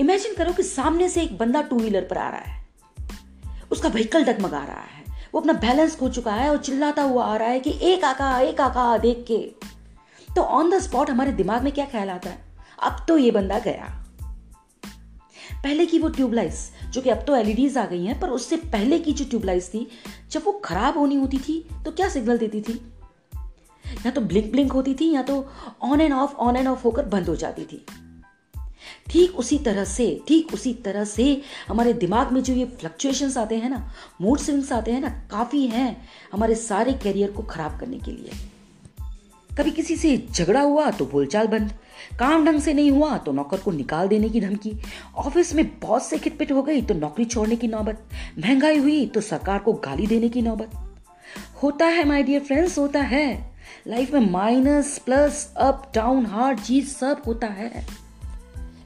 Imagine करो कि सामने से एक बंदा टू व्हीलर पर आ रहा है। उसका व्हीकल डगमगा रहा है। वो अपना बैलेंस खो चुका है और चिल्लाता हुआ आ रहा है कि एक आका एक आका देख के। तो ऑन द स्पॉट हमारे दिमाग में क्या ख्याल आता है? अब तो ये बंदा गया। पहले की वो ट्यूबलाइट्स, जो कि अब तो एलईडीज आ गई हैं, पर उससे पहले की जो ट्यूबलाइट्स थी, जब वो खराब होनी होती थी तो क्या सिग्नल देती थी? या तो ब्लिंक ब्लिंक होती थी, या तो on and off on and off होकर बंद हो जाती थी। ठीक उसी तरह से, ठीक उसी तरह से हमारे दिमाग में जो ये फ्लक्चुएशंस आते हैं ना मूड स्विंग्स आते हैं ना, काफ़ी हैं हमारे सारे कैरियर को खराब करने के लिए। कभी किसी से झगड़ा हुआ तो बोलचाल बंद, काम ढंग से नहीं हुआ तो नौकर को निकाल देने की धमकी, ऑफ़िस में बॉस से खिटपिट हो गई तो नौकरी छोड़ने की नौबत, महँगाई हुई तो सरकार को गाली देने की नौबत। होता है माय डियर फ्रेंड्स होता है। लाइफ में minus plus up down hard चीज़ सब होता है।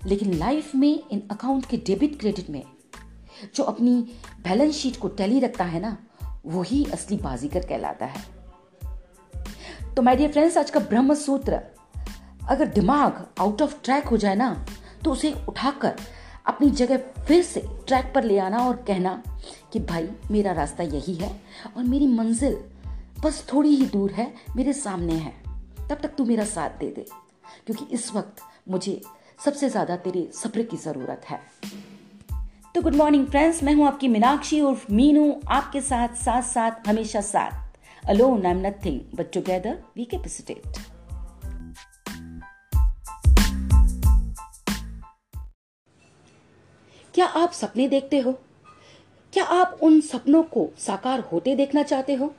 लेकिन लाइफ में इन अकाउंट के डेबिट क्रेडिट में, जो अपनी बैलेंस शीट को टैली रखता है ना, वही असली बाजीगर कहलाता है। तो माय डियर फ्रेंड्स आज का ब्रह्म सूत्र, अगर दिमाग आउट ऑफ़ ट्रैक हो जाए ना तो उसे उठाकर अपनी जगह फिर से ट्रैक पर ले आना और कहना कि भाई, मेरा रास्ता यही है और मेरी मंजिल बस थोड़ी ही दूर है, मेरे सामने है। तब तक तू मेरा साथ दे दे, क्योंकि इस वक्त मुझे सबसे ज़्यादा तेरे सब्र की ज़रूरत है। तो गुड मॉर्निंग फ्रेंड्स मैं हूँ आपकी मीनाक्षी और मीनू, आपके साथ साथ साथ, हमेशा साथ। Alone I am nothing but together we capacitate क्या आप सपने देखते हो? क्या आप उन सपनों को साकार होते देखना चाहते हो?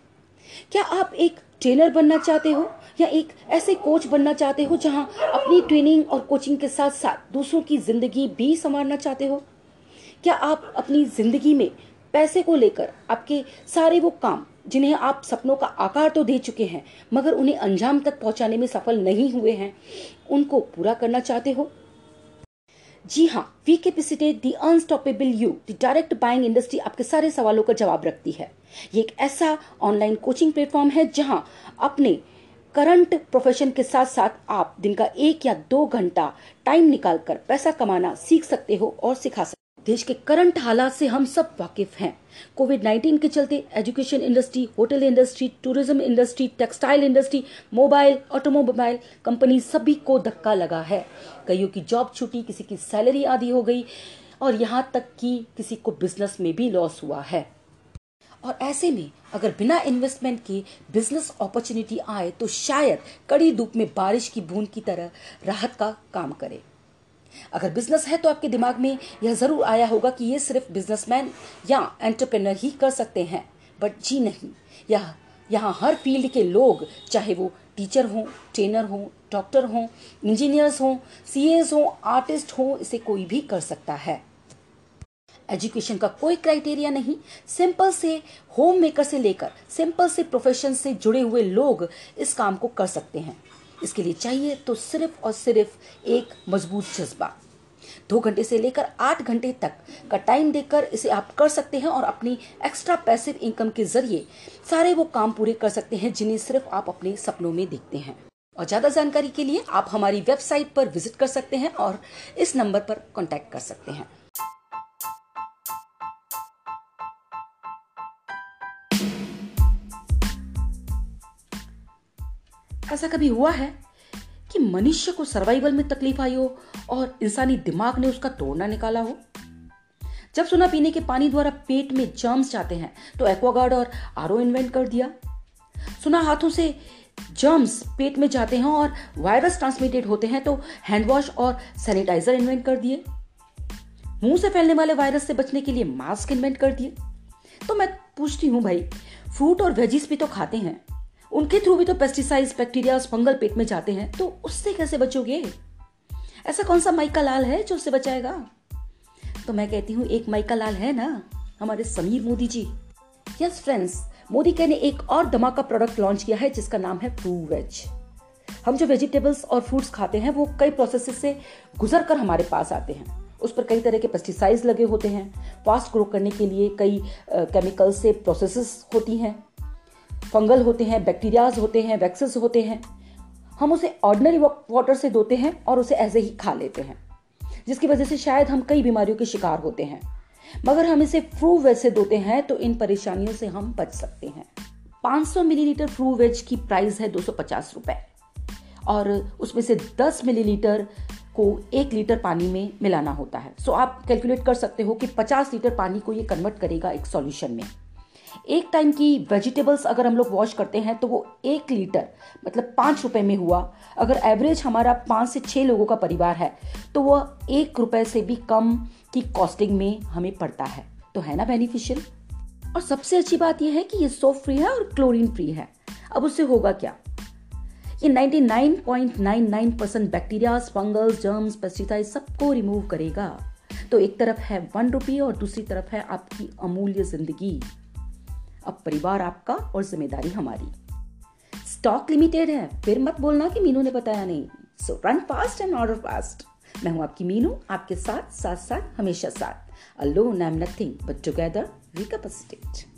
क्या आप एक ट्रेनर बनना चाहते हो? या एक ऐसे कोच बनना चाहते हो जहाँ अपनी ट्रेनिंग और कोचिंग के साथ साथ दूसरों की ज़िंदगी भी संवारना चाहते हो? क्या आप अपनी ज़िंदगी में पैसे को लेकर आपके सारे वो काम, जिन्हें आप सपनों का आकार तो दे चुके हैं, मगर उन्हें अंजाम तक पहुँचाने में सफल नहीं हुए हैं, उनको पूरा करना चाहते हो? जी हाँ we capacitate the unstoppable you the direct buying industry आपके सारे सवालों का जवाब रखती है। ये एक ऐसा ऑनलाइन कोचिंग प्लेटफॉर्म है जहाँ अपने करंट प्रोफेशन के साथ साथ आप दिन का एक या दो घंटा टाइम निकालकर पैसा कमाना सीख सकते हो और सिखा सकते देश के करंट हालात से हम सब वाकिफ हैं। कोविड 19 के चलते education industry, hotel industry, tourism industry, textile industry, mobile, automobile company सभी को धक्का लगा है। कईयों की जॉब छुट्टी किसी की सैलरी आदि हो गई और यहाँ तक कि किसी को बिज़नेस में भी लॉस हुआ है। और ऐसे में अगर बिना इन्वेस्टमेंट के बिज़नेस अपॉर्चुनिटी आए तो शायद कड़ी धूप में बारिश की बूंद की तरह राहत का काम करे। अगर बिज़नेस है तो आपके दिमाग में यह ज़रूर आया होगा कि ये सिर्फ़ बिजनेसमैन या एंटरप्रेनर ही कर सकते हैं। बट जी नहीं। यह, यहाँ हर फ़ील्ड के लोग, चाहे वो टीचर हों ट्रेनर हों डॉक्टर हों इंजीनियर्स हों सी एस हों आर्टिस्ट हों, इसे कोई भी कर सकता है। एजुकेशन का कोई क्राइटेरिया नहीं। सिंपल से होम मेकर से लेकर सिंपल से प्रोफेशन से जुड़े हुए लोग इस काम को कर सकते हैं। इसके लिए चाहिए तो सिर्फ़ और सिर्फ़ एक मज़बूत जज्बा। दो घंटे से लेकर आठ घंटे तक का टाइम देकर इसे आप कर सकते हैं और अपनी एक्स्ट्रा पैसिव इनकम के ज़रिए सारे वो काम पूरे कर सकते हैं जिन्हें सिर्फ़ आप अपने सपनों में देखते हैं। और ज़्यादा जानकारी के लिए आप हमारी वेबसाइट पर विज़िट कर सकते हैं और इस नंबर पर कॉन्टैक्ट कर सकते हैं। ऐसा कभी हुआ है कि मनुष्य को सर्वाइवल में तकलीफ़ आई हो और इंसानी दिमाग ने उसका तोड़ना निकाला हो? जब सुना पीने के पानी द्वारा पेट में जर्म्स जाते हैं तो एक्वागार्ड और आरओ इन्वेंट कर दिया। सुना हाथों से जर्म्स पेट में जाते हैं और वायरस ट्रांसमिटेड होते हैं तो हैंड वॉश और सैनिटाइजर इन्वेंट कर दिए। मुँह से फैलने वाले वायरस से बचने के लिए मास्क इन्वेंट कर दिए। तो मैं पूछती हूँ भाई फ्रूट और वेजिस भी तो खाते हैं। उनके थ्रू भी तो पेस्टिसाइड्स बैक्टीरिया और फंगल पेट में जाते हैं। तो उससे कैसे बचोगे? ऐसा कौन सा माइका लाल है जो उससे बचाएगा? तो मैं कहती हूँ, एक माइका लाल है ना, हमारे समीर मोदी जी। यस फ्रेंड्स मोदी के ने एक और धमाका प्रोडक्ट लॉन्च किया है, जिसका नाम है फ्रू वेज हम जो वेजिटेबल्स और फ्रूट्स खाते हैं, वो कई प्रोसेस से गुजर कर हमारे पास आते हैं। उस पर कई तरह के पेस्टिसाइड्स लगे होते हैं। फास्ट ग्रो करने के लिए कई केमिकल से प्रोसेसेस होती हैं। फंगल होते हैं, बैक्टीरियाज होते हैं, वैक्सेस होते हैं। हम उसे ऑर्डनरी वाटर से धोते हैं और उसे ऐसे ही खा लेते हैं, जिसकी वजह से शायद हम कई बीमारियों के शिकार होते हैं। मगर हम इसे फ्रू वेज से धोते हैं तो इन परेशानियों से हम बच सकते हैं। 500 मिलीलीटर फ्रू वेज की प्राइस है दो रुपए। और उसमें से 10 मिलीलीटर को एक लीटर पानी में मिलाना होता है। सो आप कैलकुलेट कर सकते हो कि 50 लीटर पानी को ये कन्वर्ट करेगा एक सॉल्यूशन में। एक टाइम की वेजिटेबल्स अगर हम लोग वॉश करते हैं तो वो एक लीटर मतलब पाँच रुपए में हुआ। अगर एवरेज हमारा पाँच से छः लोगों का परिवार है तो वह एक रुपए से भी कम की कॉस्टिंग में हमें पड़ता है। तो है ना बेनिफिशियल और सबसे अच्छी बात यह है कि ये सोप फ्री है और क्लोरीन फ्री है। अब उससे होगा क्या? ये 99.99 percent bacteria fungals germs pesticide सबको रिमूव करेगा। तो एक तरफ़ है वन रुपी और दूसरी तरफ़ है आपकी अमूल्य ज़िंदगी। अब परिवार आपका और ज़िम्मेदारी हमारी। स्टॉक लिमिटेड है। फिर मत बोलना कि मीनू ने बताया नहीं। So run fast and order fast मैं हूँ आपकी मीनू, आपके साथ साथ साथ, हमेशा साथ। Alone I am nothing but together we capacitate